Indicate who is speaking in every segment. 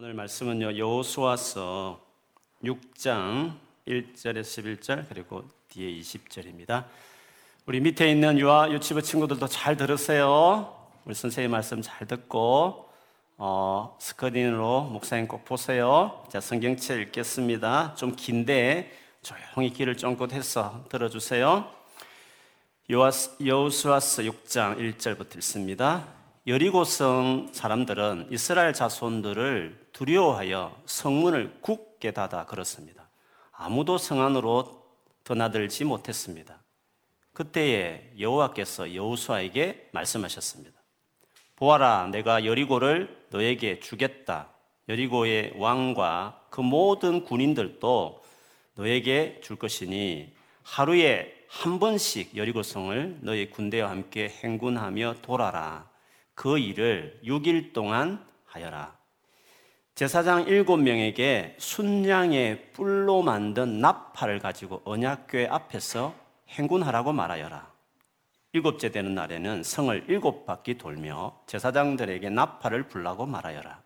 Speaker 1: 오늘 말씀은요 여호수아서 6장 1절에서 11절 그리고 뒤에 20절입니다. 우리 밑에 있는 유아 유치부 친구들도 잘 들으세요. 우리 선생님 말씀 잘 듣고 어, 스크린으로 목사님 꼭 보세요. 자 성경책 읽겠습니다. 좀 긴데 조용히 귀를 쫑긋해서 들어주세요. 여호수아서 6장 1절부터 읽습니다. 여리고성 사람들은 이스라엘 자손들을 두려워하여 성문을 굳게 닫아 걸었습니다. 아무도 성 안으로 드나들지 못했습니다. 그때에 여호와께서 여호수아에게 말씀하셨습니다. 보아라, 내가 여리고를 너에게 주겠다. 여리고의 왕과 그 모든 군인들도 너에게 줄 것이니 하루에 한 번씩 여리고성을 너의 군대와 함께 행군하며 돌아라. 그 일을 6일 동안 하여라. 제사장 일곱 명에게 순양의 뿔로 만든 나팔을 가지고 언약궤 앞에서 행군하라고 말하여라. 일곱째 되는 날에는 성을 일곱 바퀴 돌며 제사장들에게 나팔을 불라고 말하여라.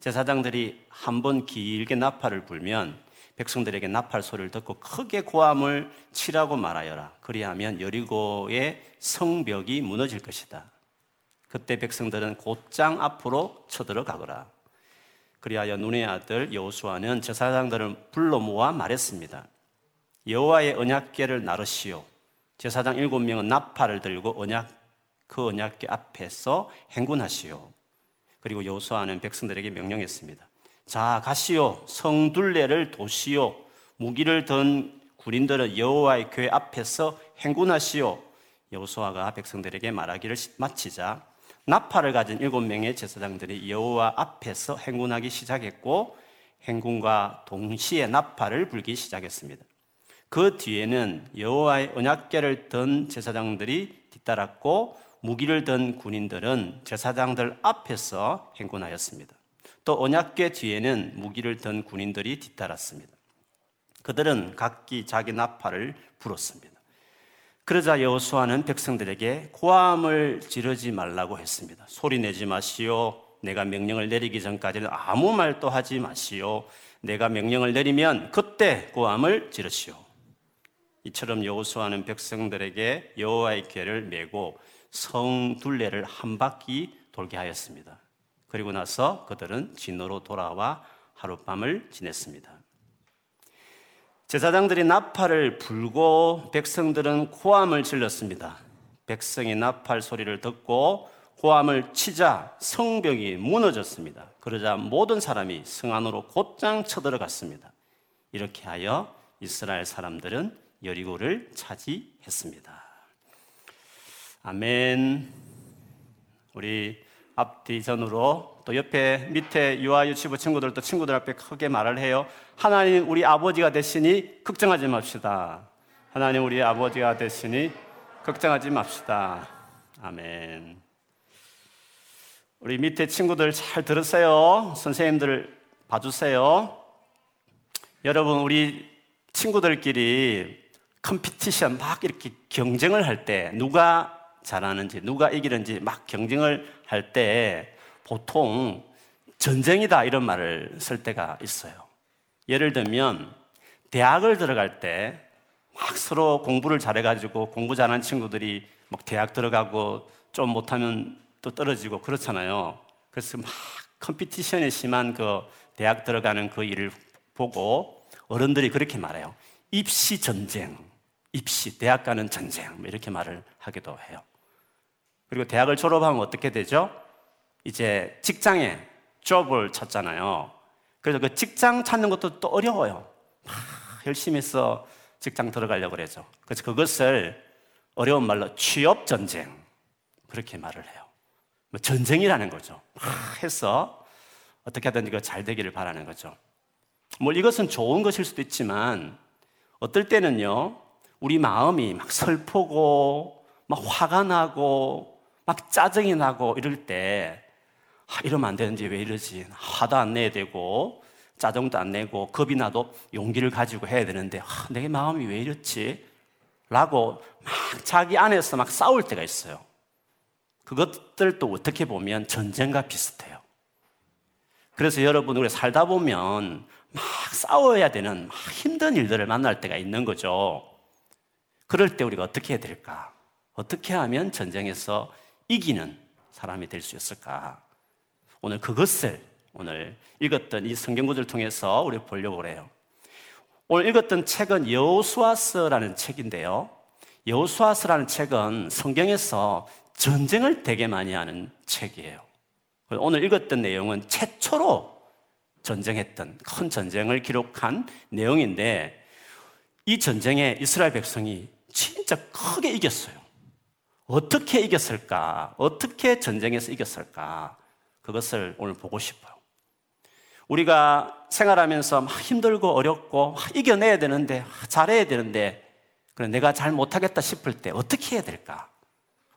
Speaker 1: 제사장들이 한 번 길게 나팔을 불면 백성들에게 나팔 소리를 듣고 크게 고함을 치라고 말하여라. 그리하면 여리고의 성벽이 무너질 것이다. 그때 백성들은 곧장 앞으로 쳐들어가거라. 그리하여 눈의 아들 여호수아는 제사장들을 불러 모아 말했습니다. 여호와의 언약궤를 나르시오. 제사장 일곱 명은 나팔을 들고 언약 그 언약궤 앞에서 행군하시오. 그리고 여호수아는 백성들에게 명령했습니다. 자 가시오 성둘레를 도시오 무기를 든 군인들은 여호와의 궤 앞에서 행군하시오. 여호수아가 백성들에게 말하기를 마치자 나팔을 가진 일곱 명의 제사장들이 여호와 앞에서 행군하기 시작했고 행군과 동시에 나팔을 불기 시작했습니다. 그 뒤에는 여호와의 언약궤를 든 제사장들이 뒤따랐고 무기를 든 군인들은 제사장들 앞에서 행군하였습니다. 또 언약궤 뒤에는 무기를 든 군인들이 뒤따랐습니다. 그들은 각기 자기 나팔을 불었습니다. 그러자 여호수아는 백성들에게 고함을 지르지 말라고 했습니다. 소리 내지 마시오. 내가 명령을 내리기 전까지는 아무 말도 하지 마시오. 내가 명령을 내리면 그때 고함을 지르시오. 이처럼 여호수아는 백성들에게 여호와의 궤를 메고 성 둘레를 한 바퀴 돌게 하였습니다. 그리고 나서 그들은 진노로 돌아와 하룻밤을 지냈습니다. 제사장들이 나팔을 불고 백성들은 고함을 질렀습니다. 백성이 나팔 소리를 듣고 고함을 치자 성벽이 무너졌습니다. 그러자 모든 사람이 성 안으로 곧장 쳐들어갔습니다. 이렇게 하여 이스라엘 사람들은 여리고를 차지했습니다. 아멘. 우리 앞뒤 전으로 또 옆에 밑에 유아 유치부 친구들도 친구들 앞에 크게 말을 해요. 하나님 우리 아버지가 되시니 걱정하지 맙시다. 하나님 우리 아버지가 되시니 걱정하지 맙시다. 아멘. 우리 밑에 친구들 잘 들으세요. 선생님들 봐주세요. 여러분, 우리 친구들끼리 컴피티션 막 이렇게 경쟁을 할 때 누가 잘하는지, 누가 이기는지 막 경쟁을 할 때 보통 전쟁이다 이런 말을 쓸 때가 있어요. 예를 들면 대학을 들어갈 때 막 서로 공부를 잘해가지고 공부 잘하는 친구들이 막 대학 들어가고 좀 못하면 또 떨어지고 그렇잖아요. 그래서 막 컴피티션이 심한 그 대학 들어가는 그 일을 보고 어른들이 그렇게 말해요. 입시 전쟁, 입시, 대학 가는 전쟁, 뭐 이렇게 말을 하기도 해요. 그리고 대학을 졸업하면 어떻게 되죠? 이제 직장에 job을 찾잖아요. 그래서 그 직장 찾는 것도 또 어려워요. 막 열심히 해서 직장 들어가려고 그러죠. 그래서 그것을 어려운 말로 취업 전쟁 그렇게 말을 해요. 뭐 전쟁이라는 거죠. 막 해서 어떻게 하든지 잘 되기를 바라는 거죠. 뭐 이것은 좋은 것일 수도 있지만 어떨 때는요 우리 마음이 막 슬프고 막 화가 나고 막 짜증이 나고 이럴 때 아, 이러면 안 되는지 왜 이러지? 화도 안 내야 되고, 짜증도 안 내고, 겁이 나도 용기를 가지고 해야 되는데, 아, 내 마음이 왜 이렇지? 라고 막 자기 안에서 막 싸울 때가 있어요. 그것들도 어떻게 보면 전쟁과 비슷해요. 그래서 여러분, 우리 살다 보면 막 싸워야 되는 막 힘든 일들을 만날 때가 있는 거죠. 그럴 때 우리가 어떻게 해야 될까? 어떻게 하면 전쟁에서 이기는 사람이 될 수 있을까? 오늘 그것을 오늘 읽었던 이 성경 구절을 통해서 우리 보려고 해요. 오늘 읽었던 책은 여호수아서라는 책인데요. 여호수아서라는 책은 성경에서 전쟁을 되게 많이 하는 책이에요. 오늘 읽었던 내용은 최초로 전쟁했던 큰 전쟁을 기록한 내용인데 이 전쟁에 이스라엘 백성이 진짜 크게 이겼어요. 어떻게 이겼을까? 어떻게 전쟁에서 이겼을까? 그것을 오늘 보고 싶어요. 우리가 생활하면서 막 힘들고 어렵고 막 이겨내야 되는데 잘해야 되는데 그래 내가 잘 못하겠다 싶을 때 어떻게 해야 될까?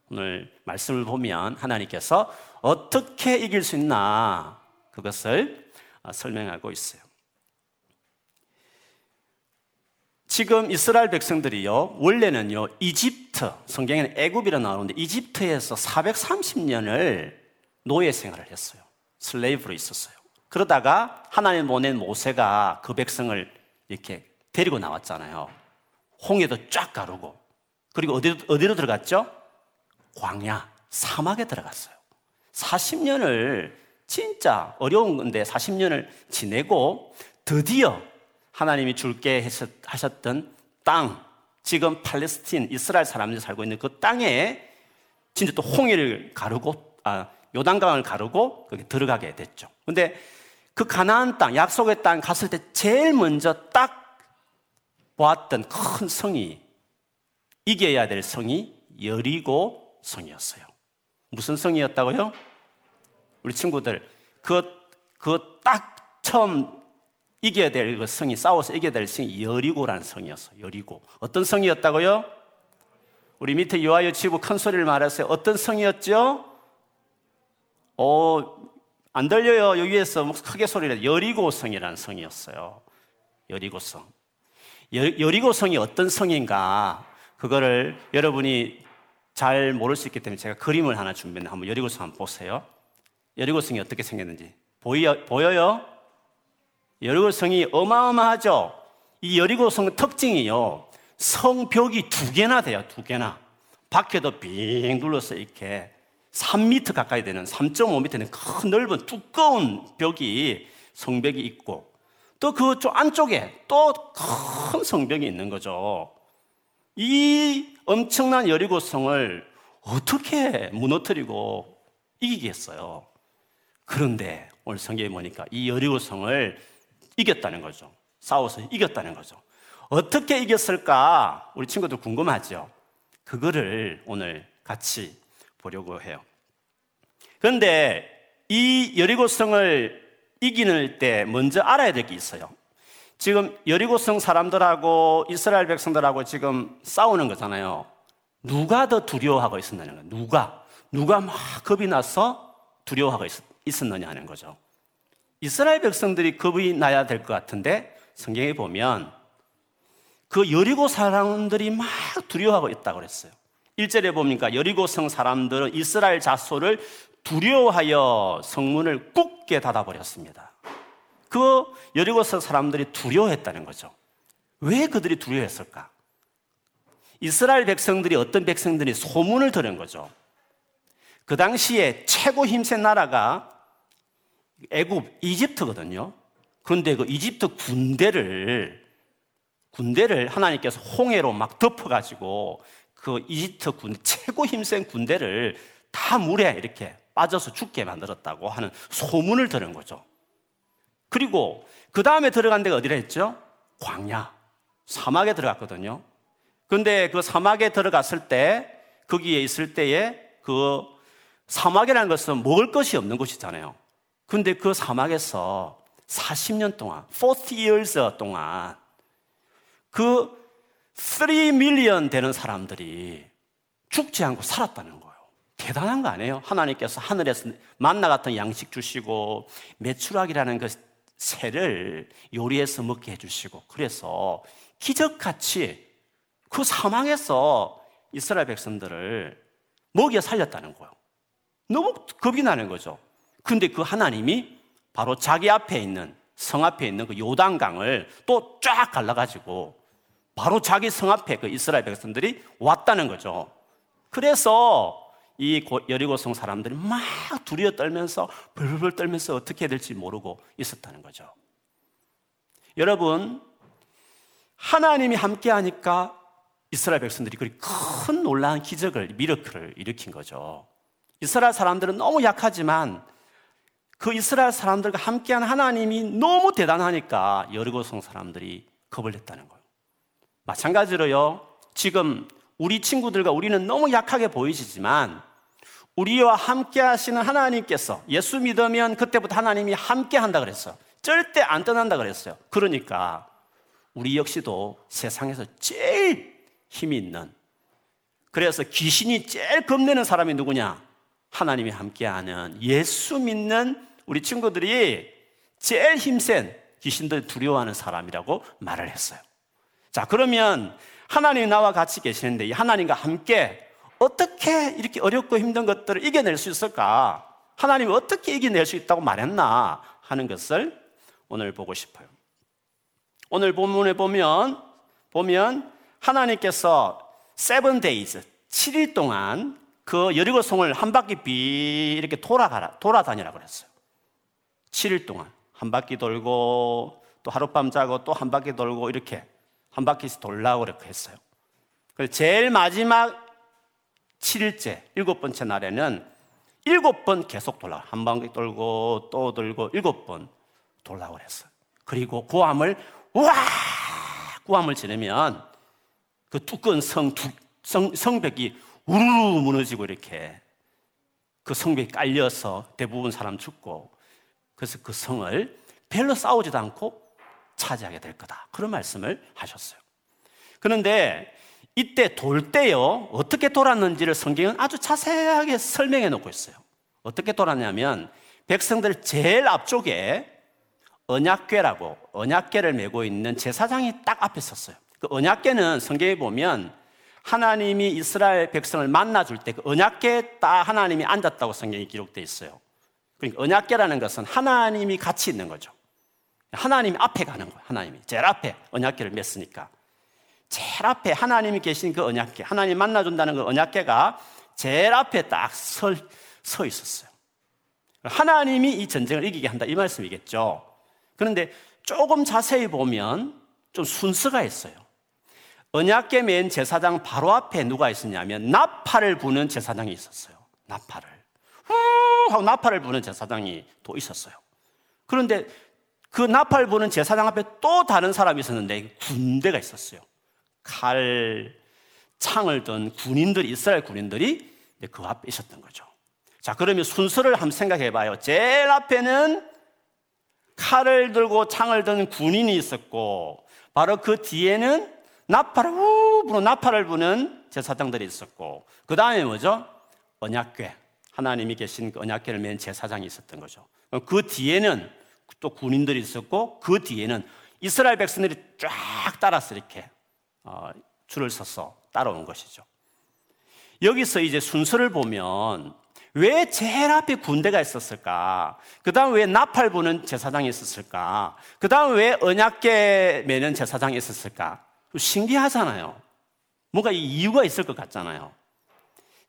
Speaker 1: 오늘 말씀을 보면 하나님께서 어떻게 이길 수 있나 그것을 설명하고 있어요. 지금 이스라엘 백성들이요, 원래는요, 이집트, 성경에는 애굽이라 나오는데 이집트에서 430년을 노예 생활을 했어요. 슬레이브로 있었어요. 그러다가 하나님 보낸 모세가 그 백성을 이렇게 데리고 나왔잖아요. 홍해도 쫙 가르고. 그리고 어디로, 어디로 들어갔죠? 광야, 사막에 들어갔어요. 40년을 진짜 어려운 건데 40년을 지내고 드디어 하나님이 줄게 하셨던 땅, 지금 팔레스틴, 이스라엘 사람들이 살고 있는 그 땅에 진짜 또 홍해를 가르고, 아, 요단강을 가르고 거기 들어가게 됐죠. 근데 그 가나안 땅, 약속의 땅 갔을 때 제일 먼저 딱 보았던 큰 성이 이겨야 될 성이 여리고 성이었어요. 무슨 성이었다고요? 우리 친구들 그그딱 처음 이겨야 될 그 성이 싸워서 이겨야 될 성이 여리고라는 성이었어요. 여리고 어떤 성이었다고요? 우리 밑에 요하여 치고 큰 소리를 말하세요. 어떤 성이었죠? 어, 안 들려요. 여기에서 크게 소리를 여리고성이라는 성이었어요. 여리고성. 여리고성이 어떤 성인가 그거를 여러분이 잘 모를 수 있기 때문에 제가 그림을 하나 준비했는데 한번 여리고성 한번 보세요. 여리고성이 어떻게 생겼는지 보여, 보여요? 여리고성이 어마어마하죠? 이 여리고성 특징이요. 성벽이 두 개나 돼요, 두 개나. 밖에도 빙 둘러서 이렇게 3m 가까이 되는 3.5m 되는 큰 넓은 두꺼운 벽이 성벽이 있고 또 그 안쪽에 또 큰 성벽이 있는 거죠. 이 엄청난 여리고 성을 어떻게 무너뜨리고 이기겠어요? 그런데 오늘 성경에 보니까 이 여리고 성을 이겼다는 거죠. 싸워서 이겼다는 거죠. 어떻게 이겼을까? 우리 친구들 궁금하죠? 그거를 오늘 같이 보려고 해요. 그런데 이 여리고성을 이기는 때 먼저 알아야 될 게 있어요. 지금 여리고성 사람들하고 이스라엘 백성들하고 지금 싸우는 거잖아요. 누가 더 두려워하고 있었느냐. 누가? 누가 막 겁이 나서 두려워하고 있, 었느냐 하는 거죠. 이스라엘 백성들이 겁이 나야 될 것 같은데 성경에 보면 그 여리고 사람들이 막 두려워하고 있다고 그랬어요. 1절에 보니까 여리고성 사람들은 이스라엘 자손을 두려워하여 성문을 굳게 닫아버렸습니다. 그 여리고성 사람들이 두려워했다는 거죠. 왜 그들이 두려워했을까? 이스라엘 백성들이 어떤 백성들이 소문을 들은 거죠. 그 당시에 최고 힘센 나라가 애굽, 이집트거든요. 그런데 그 이집트 군대를 군대를 하나님께서 홍해로 막 덮어가지고 그 이집트 군 최고 힘센 군대를 다 물에 이렇게 빠져서 죽게 만들었다고 하는 소문을 들은 거죠. 그리고 그 다음에 들어간 데가 어디라 했죠? 광야. 사막에 들어갔거든요. 근데 그 사막에 들어갔을 때, 거기에 있을 때에 그 사막이라는 것은 먹을 것이 없는 곳이잖아요. 근데 그 사막에서 40년 동안, 40 years 동안 그 3 밀리언 되는 사람들이 죽지 않고 살았다는 거예요. 대단한 거 아니에요? 하나님께서 하늘에서 만나 같은 양식 주시고 매출학이라는 그 새를 요리해서 먹게 해주시고 그래서 기적같이 그 사망에서 이스라엘 백성들을 먹여 살렸다는 거예요. 너무 겁이 나는 거죠. 근데 그 하나님이 바로 자기 앞에 있는 성 앞에 있는 그 요단강을 또 쫙 갈라가지고 바로 자기 성 앞에 그 이스라엘 백성들이 왔다는 거죠. 그래서 이 여리고성 사람들이 막 두려워 떨면서 벌벌 떨면서 어떻게 될지 모르고 있었다는 거죠. 여러분, 하나님이 함께 하니까 이스라엘 백성들이 그리 큰 놀라운 기적을, 미러크를 일으킨 거죠. 이스라엘 사람들은 너무 약하지만 그 이스라엘 사람들과 함께한 하나님이 너무 대단하니까 여리고성 사람들이 겁을 냈다는 거예요. 마찬가지로요, 지금 우리 친구들과 우리는 너무 약하게 보이시지만 우리와 함께 하시는 하나님께서 예수 믿으면 그때부터 하나님이 함께 한다 그랬어요. 절대 안 떠난다 그랬어요. 그러니까 우리 역시도 세상에서 제일 힘이 있는 그래서 귀신이 제일 겁내는 사람이 누구냐? 하나님이 함께하는 예수 믿는 우리 친구들이 제일 힘센 귀신들 두려워하는 사람이라고 말을 했어요. 자, 그러면 하나님이 나와 같이 계시는데 이 하나님과 함께 어떻게 이렇게 어렵고 힘든 것들을 이겨낼 수 있을까? 하나님이 어떻게 이겨낼 수 있다고 말했나 하는 것을 오늘 보고 싶어요. 오늘 본문에 보면 보면 하나님께서 seven days 7일 동안 그 여리고 성을 한 바퀴 비 이렇게 돌아가라 돌아다니라 그랬어요. 7일 동안 한 바퀴 돌고 또 하룻밤 자고 또 한 바퀴 돌고 이렇게 한 바퀴씩 그렇게 했어요. 그래서 제일 마지막 7일째, 일곱 번째 날에는 일곱 번 계속 돌아. 한 바퀴 돌고 또 돌고 일곱 번 돌라고 그랬어요. 그리고 구함을 와! 구함을 지르면 그 두꺼운 성, 성, 성벽이 우르르 무너지고 이렇게 그 성벽이 깔려서 대부분 사람 죽고 그래서 그 성을 별로 싸우지도 않고 차지하게 될 거다. 그런 말씀을 하셨어요. 그런데 이때 돌 때요, 어떻게 돌았는지를 성경은 아주 자세하게 설명해 놓고 있어요. 어떻게 돌았냐면, 백성들 제일 앞쪽에 언약궤라고, 언약궤를 메고 있는 제사장이 딱 앞에 섰어요. 그 언약궤는 성경에 보면 하나님이 이스라엘 백성을 만나줄 때 그 언약궤에 딱 하나님이 앉았다고 성경이 기록되어 있어요. 그러니까 언약궤라는 것은 하나님이 같이 있는 거죠. 하나님이 앞에 가는 거예요. 하나님이. 제일 앞에 언약궤를 맸으니까. 제일 앞에 하나님이 계신 그 언약계, 하나님 만나준다는 그 언약계가 제일 앞에 딱 서, 서 있었어요. 하나님이 이 전쟁을 이기게 한다. 이 말씀이겠죠. 그런데 조금 자세히 보면 좀 순서가 있어요. 언약계 맨 제사장 바로 앞에 누가 있었냐면 나팔을 부는 제사장이 있었어요. 나팔을. 후 하고 나팔을 부는 제사장이 또 있었어요. 그런데 그 나팔 부는 제사장 앞에 또 다른 사람이 있었는데 군대가 있었어요. 칼, 창을 든 군인들이, 이스라엘 군인들이 그 앞에 있었던 거죠. 자, 그러면 순서를 한번 생각해 봐요. 제일 앞에는 칼을 들고 창을 든 군인이 있었고, 바로 그 뒤에는 나팔을 우 부는 나팔을 부는 제사장들이 있었고, 그 다음에 뭐죠? 언약궤. 하나님이 계신 그 언약궤를 맨 제사장이 있었던 거죠. 그 뒤에는 또 군인들이 있었고, 그 뒤에는 이스라엘 백성들이 쫙 따라서 이렇게 어, 줄을 서서 따라온 것이죠. 여기서 이제 순서를 보면 왜 제일 앞에 군대가 있었을까? 그 다음 왜 나팔 부는 제사장이 있었을까? 그 다음 왜 언약계 매는 제사장이 있었을까? 신기하잖아요. 뭔가 이유가 있을 것 같잖아요.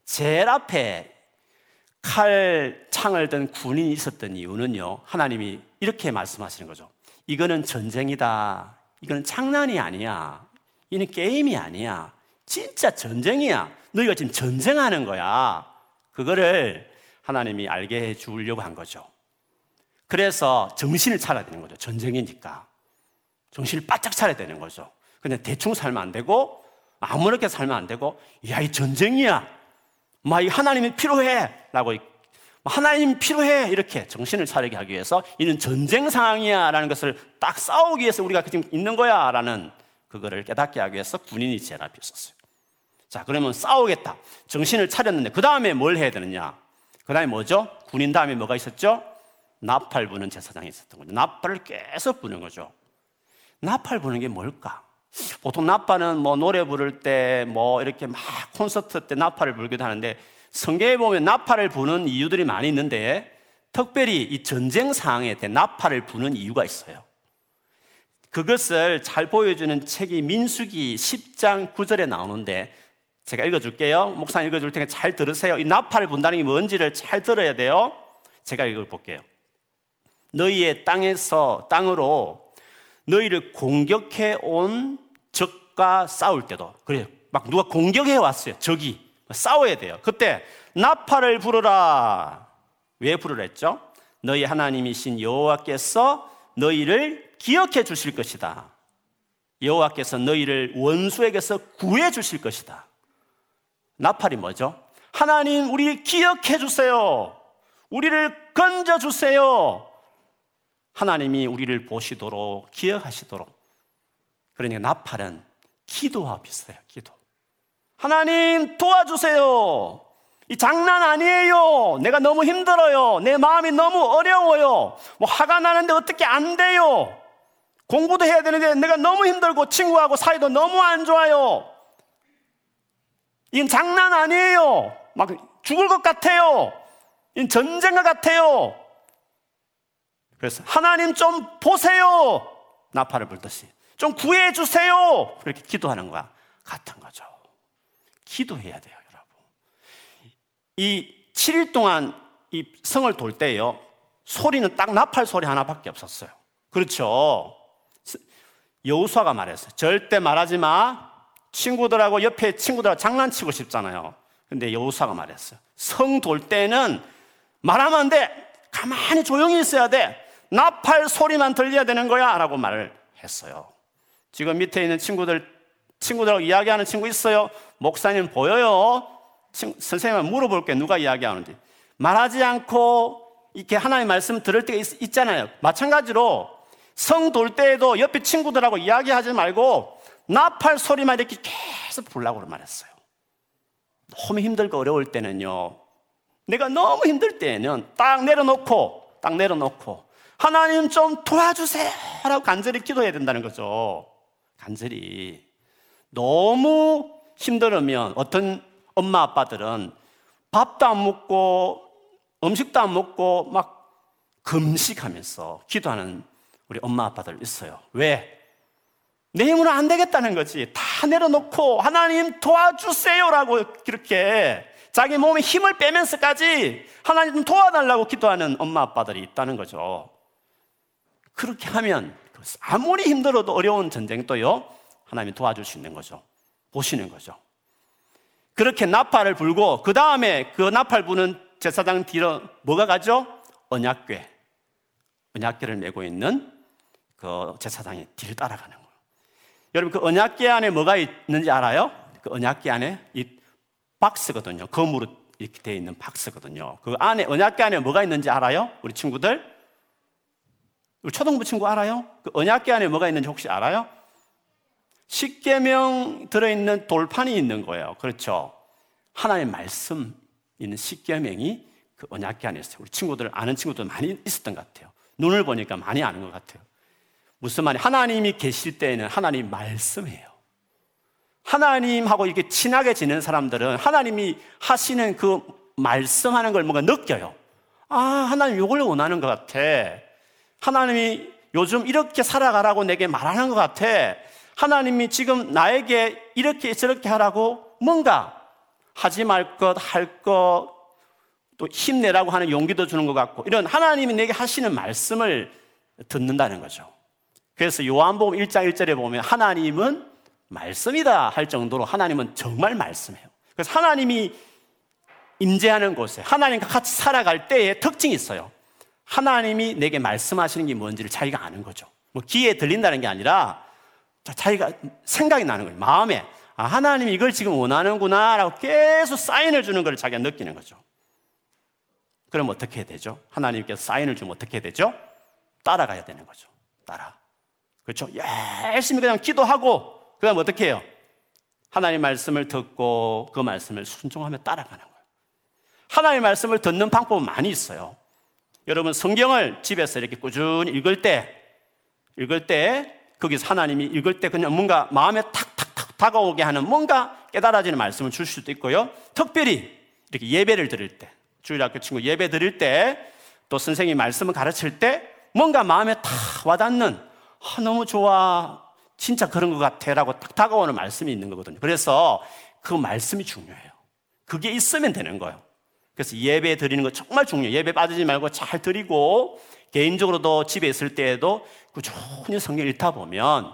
Speaker 1: 제일 앞에 칼, 창을 든 군인이 있었던 이유는요, 하나님이 이렇게 말씀하시는 거죠. 이거는 전쟁이다. 이거는 장난이 아니야. 이는 게임이 아니야. 진짜 전쟁이야. 너희가 지금 전쟁하는 거야. 그거를 하나님이 알게 해 주려고 한 거죠. 그래서 정신을 차려야 되는 거죠. 전쟁이니까. 정신을 바짝 차려야 되는 거죠. 근데 대충 살면 안 되고, 아무렇게 살면 안 되고, 야, 이 전쟁이야. 막, 이 하나님이 필요해. 라고, 하나님 필요해. 이렇게 정신을 차리게 하기 위해서, 이는 전쟁 상황이야. 라는 것을 딱 싸우기 위해서 우리가 지금 있는 거야. 라는 그거를 깨닫게 하기 위해서 군인이 앞에 있었어요. 자, 그러면 싸우겠다. 정신을 차렸는데, 그 다음에 뭘 해야 되느냐? 그 다음에 뭐죠? 군인 다음에 뭐가 있었죠? 나팔 부는 제사장이 있었던 거죠. 나팔을 계속 부는 거죠. 나팔 부는 게 뭘까? 보통 나팔은 뭐 노래 부를 때, 뭐 이렇게 막 콘서트 때 나팔을 불기도 하는데, 성경에 보면 나팔을 부는 이유들이 많이 있는데, 특별히 이 전쟁 상황에 대해 나팔을 부는 이유가 있어요. 그것을 잘 보여주는 책이 민수기 10장 9절에 나오는데 제가 읽어줄게요. 목사님 읽어줄 테니까 잘 들으세요. 이 나팔을 분다는 게 뭔지를 잘 들어야 돼요. 제가 읽어볼게요. 너희의 땅에서 땅으로 너희를 공격해 온 적과 싸울 때도 그래요. 막 누가 공격해 왔어요. 적이 싸워야 돼요. 그때 나팔을 부르라. 왜 부르라 했죠? 너희 하나님이신 여호와께서 너희를 기억해 주실 것이다. 여호와께서 너희를 원수에게서 구해 주실 것이다. 나팔이 뭐죠? 하나님 우리를 기억해 주세요. 우리를 건져 주세요. 하나님이 우리를 보시도록 기억하시도록. 그러니까 나팔은 기도와 비슷해요. 기도. 하나님 도와주세요. 이 장난 아니에요. 내가 너무 힘들어요. 내 마음이 너무 어려워요. 뭐 화가 나는데 어떻게 안 돼요. 공부도 해야 되는데 내가 너무 힘들고 친구하고 사이도 너무 안 좋아요. 이건 장난 아니에요. 막 죽을 것 같아요. 이건 전쟁과 같아요. 그래서 하나님 좀 보세요. 나팔을 불듯이. 좀 구해주세요. 그렇게 기도하는 거와 같은 거죠. 기도해야 돼요, 여러분. 이 7일 동안 이 성을 돌 때요, 소리는 딱 나팔 소리 하나밖에 없었어요. 그렇죠. 여우수아가 말했어요. 절대 말하지 마. 친구들하고 옆에 친구들하고 장난치고 싶잖아요. 근데 여우수아가 말했어요. 성 돌 때는 말하면 안 돼. 가만히 조용히 있어야 돼. 나팔 소리만 들려야 되는 거야. 라고 말을 했어요. 지금 밑에 있는 친구들, 친구들하고 이야기하는 친구 있어요? 목사님 보여요? 선생님은 물어볼게 누가 이야기하는지. 말하지 않고 이렇게 하나님 말씀 들을 때가 있, 잖아요 마찬가지로 성 돌 때에도 옆에 친구들하고 이야기하지 말고 나팔 소리만 이렇게 계속 불라고 말했어요. 너무 힘들고 어려울 때는요. 내가 너무 힘들 때는 딱 내려놓고 딱 내려놓고 하나님 좀 도와주세요 라고 간절히 기도해야 된다는 거죠. 간절히. 너무 힘들으면 어떤 엄마 아빠들은 밥도 안 먹고 음식도 안 먹고 막 금식하면서 기도하는 우리 엄마 아빠들 있어요. 왜? 내 힘으로 안 되겠다는 거지. 다 내려놓고 하나님 도와주세요라고 그렇게 자기 몸에 힘을 빼면서까지 하나님 도와달라고 기도하는 엄마 아빠들이 있다는 거죠. 그렇게 하면 아무리 힘들어도 어려운 전쟁도요, 하나님이 도와줄 수 있는 거죠. 보시는 거죠. 그렇게 나팔을 불고, 그 다음에 그 나팔 부는 제사장 뒤로 뭐가 가죠? 언약궤. 언약궤를 메고 있는 그 제사장이 뒤를 따라가는 거예요. 여러분, 그 언약궤 안에 뭐가 있는지 알아요? 그 언약궤 안에 이 박스거든요. 검으로 이렇게 되어 있는 박스거든요. 그 안에, 언약궤 안에 뭐가 있는지 알아요? 우리 친구들? 초등부 친구 알아요? 그 언약계 안에 뭐가 있는지 혹시 알아요? 십계명 들어있는 돌판이 있는 거예요. 그렇죠? 하나님의 말씀 있는 십계명이 그 언약계 안에 있어요. 우리 친구들 아는 친구들 많이 있었던 것 같아요. 눈을 보니까 많이 아는 것 같아요. 무슨 말이 하나님이 계실 때에는 하나님 말씀이에요. 하나님하고 이렇게 친하게 지낸 사람들은 하나님이 하시는 그 말씀하는 걸 뭔가 느껴요. 아, 하나님 이걸 원하는 것 같아. 하나님이 요즘 이렇게 살아가라고 내게 말하는 것 같아. 하나님이 지금 나에게 이렇게 저렇게 하라고 뭔가 하지 말 것, 할 것, 또 힘내라고 하는 용기도 주는 것 같고, 이런 하나님이 내게 하시는 말씀을 듣는다는 거죠. 그래서 요한복음 1장 1절에 보면 하나님은 말씀이다 할 정도로 하나님은 정말 말씀해요. 그래서 하나님이 임재하는 곳에 하나님과 같이 살아갈 때에 특징이 있어요. 하나님이 내게 말씀하시는 게 뭔지를 자기가 아는 거죠. 뭐 귀에 들린다는 게 아니라 자기가 생각이 나는 거예요. 마음에 아, 하나님이 이걸 지금 원하는구나 라고 계속 사인을 주는 걸 자기가 느끼는 거죠. 그럼 어떻게 되죠? 하나님께서 사인을 주면 어떻게 되죠? 따라가야 되는 거죠. 따라. 그렇죠? 열심히 그냥 기도하고 그 다음 어떻게 해요? 하나님 말씀을 듣고 그 말씀을 순종하며 따라가는 거예요. 하나님 말씀을 듣는 방법은 많이 있어요. 여러분 성경을 집에서 이렇게 꾸준히 읽을 때, 읽을 때, 거기서 하나님이 읽을 때 그냥 뭔가 마음에 탁탁탁 다가오게 하는 뭔가 깨달아지는 말씀을 줄 수도 있고요. 특별히 이렇게 예배를 드릴 때, 주일학교 친구 예배 드릴 때, 또 선생님이 말씀을 가르칠 때 뭔가 마음에 탁 와닿는 아, 너무 좋아 진짜 그런 것 같아 라고 딱 다가오는 말씀이 있는 거거든요. 그래서 그 말씀이 중요해요. 그게 있으면 되는 거예요. 그래서 예배 드리는 거 정말 중요해요. 예배 빠지지 말고 잘 드리고 개인적으로도 집에 있을 때에도 꾸준히 성경 읽다 보면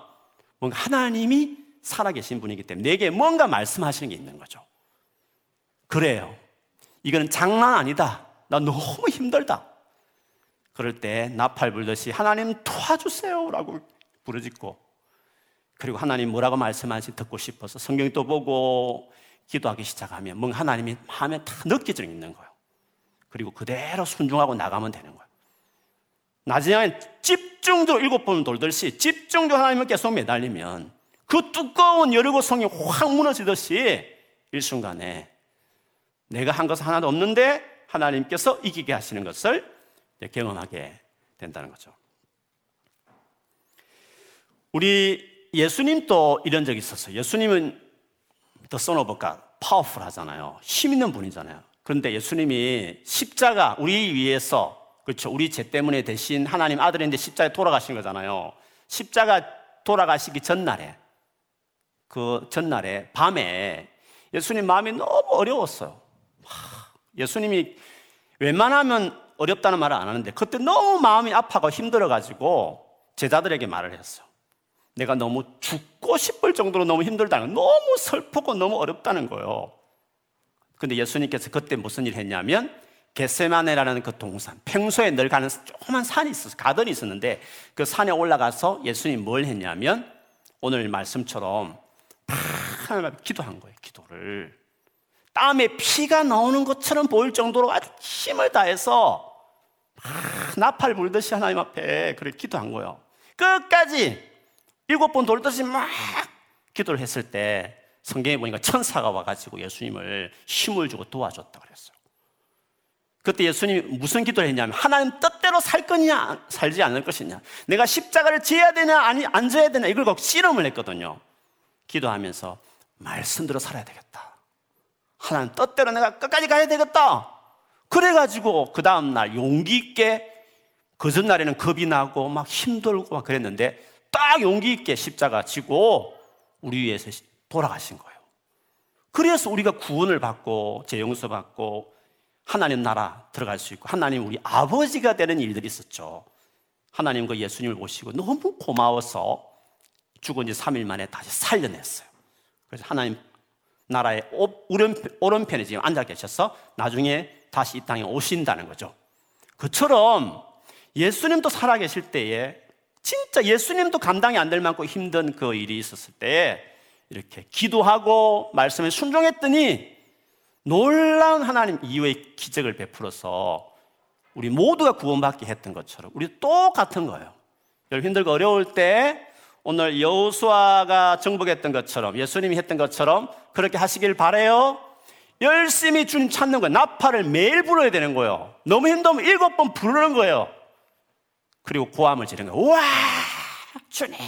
Speaker 1: 뭔가 하나님이 살아계신 분이기 때문에 내게 뭔가 말씀하시는 게 있는 거죠. 그래요. 이거는 장난 아니다. 나 너무 힘들다. 그럴 때 나팔 불듯이 하나님 도와주세요라고 부르짖고 그리고 하나님 뭐라고 말씀하는지 듣고 싶어서 성경 또 보고 기도하기 시작하면 뭔가 하나님이 마음에 다 느껴져 있는 거예요. 그리고 그대로 순종하고 나가면 되는 거예요. 나중에 집중적으로 일곱 번 돌듯이 집중적으로 하나님을 계속 매달리면 그 두꺼운 여리고 성이 확 무너지듯이 일순간에 내가 한 것은 하나도 없는데 하나님께서 이기게 하시는 것을 경험하게 된다는 거죠. 우리 예수님도 이런 적이 있었어요. 예수님은 더 써놓을까 파워풀 하잖아요. 힘 있는 분이잖아요. 그런데 예수님이 십자가 우리 위해서 그렇죠. 우리 죄 때문에 대신 하나님 아들인데 십자가에 돌아가신 거잖아요. 십자가 돌아가시기 전날에 그 전날에 밤에 예수님 마음이 너무 어려웠어요. 예수님이 웬만하면 어렵다는 말을 안 하는데 그때 너무 마음이 아파가 힘들어가지고 제자들에게 말을 했어요. 내가 너무 죽 고 싶을 정도로 너무 힘들다는 너무 슬프고 너무 어렵다는 거예요. 근데 예수님께서 그때 무슨 일 했냐면 게세마네라는 그 동산, 평소에 늘 가는 조그만 산이 있었어 가든이 있었는데 그 산에 올라가서 예수님 뭘 했냐면 오늘 말씀처럼 막 기도한 거예요. 기도를 땀에 피가 나오는 것처럼 보일 정도로 아주 힘을 다해서 나팔 불듯이 하나님 앞에 그렇게 기도한 거예요. 끝까지 일곱 번 돌듯이 막 기도를 했을 때 성경에 보니까 천사가 와가지고 예수님을 힘을 주고 도와줬다 그랬어요. 그때 예수님이 무슨 기도를 했냐면 하나님 뜻대로 살 거냐 살지 않을 것이냐 내가 십자가를 지어야 되냐 아니 안 져야 되냐 이걸 꼭 씨름을 했거든요. 기도하면서 말씀대로 살아야 되겠다. 하나님 뜻대로 내가 끝까지 가야 되겠다. 그래가지고 그 다음날 용기 있게 그 전날에는 겁이 나고 막 힘들고 막 그랬는데 딱 용기 있게 십자가 지고 우리 위해서 돌아가신 거예요. 그래서 우리가 구원을 받고 재용서 받고 하나님 나라 들어갈 수 있고 하나님 우리 아버지가 되는 일들이 있었죠. 하나님 그 예수님을 모시고 너무 고마워서 죽은 지 3일 만에 다시 살려냈어요. 그래서 하나님 나라의 오른편에 지금 앉아 계셔서 나중에 다시 이 땅에 오신다는 거죠. 그처럼 예수님도 살아계실 때에 진짜 예수님도 감당이 안 될 만큼 힘든 그 일이 있었을 때 이렇게 기도하고 말씀에 순종했더니 놀라운 하나님 이후의 기적을 베풀어서 우리 모두가 구원받게 했던 것처럼 우리 똑같은 거예요. 여러분 힘들고 어려울 때 오늘 여호수아가 정복했던 것처럼 예수님이 했던 것처럼 그렇게 하시길 바래요. 열심히 주님 찾는 거예요. 나팔을 매일 불어야 되는 거예요. 너무 힘들면 일곱 번 부르는 거예요. 그리고 고함을 지르는 거예요. 와 주님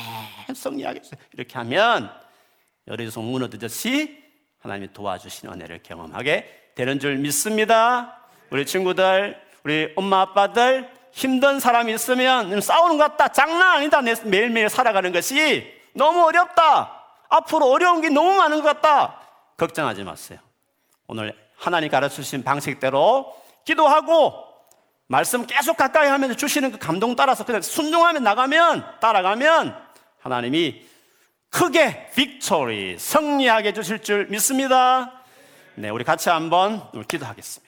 Speaker 1: 성리하겠어요. 이렇게 하면 열의성 무너지듯이 하나님이 도와주신 은혜를 경험하게 되는 줄 믿습니다. 우리 친구들, 우리 엄마 아빠들 힘든 사람이 있으면 싸우는 것 같다. 장난 아니다. 매일매일 살아가는 것이 너무 어렵다. 앞으로 어려운 게 너무 많은 것 같다. 걱정하지 마세요. 오늘 하나님 가르쳐 주신 방식대로 기도하고 말씀 계속 가까이 하면서 주시는 그 감동 따라서 그냥 순종하면 나가면 따라가면 하나님이 크게 빅토리 승리하게 해주실 줄 믿습니다. 네, 우리 같이 한번 기도하겠습니다.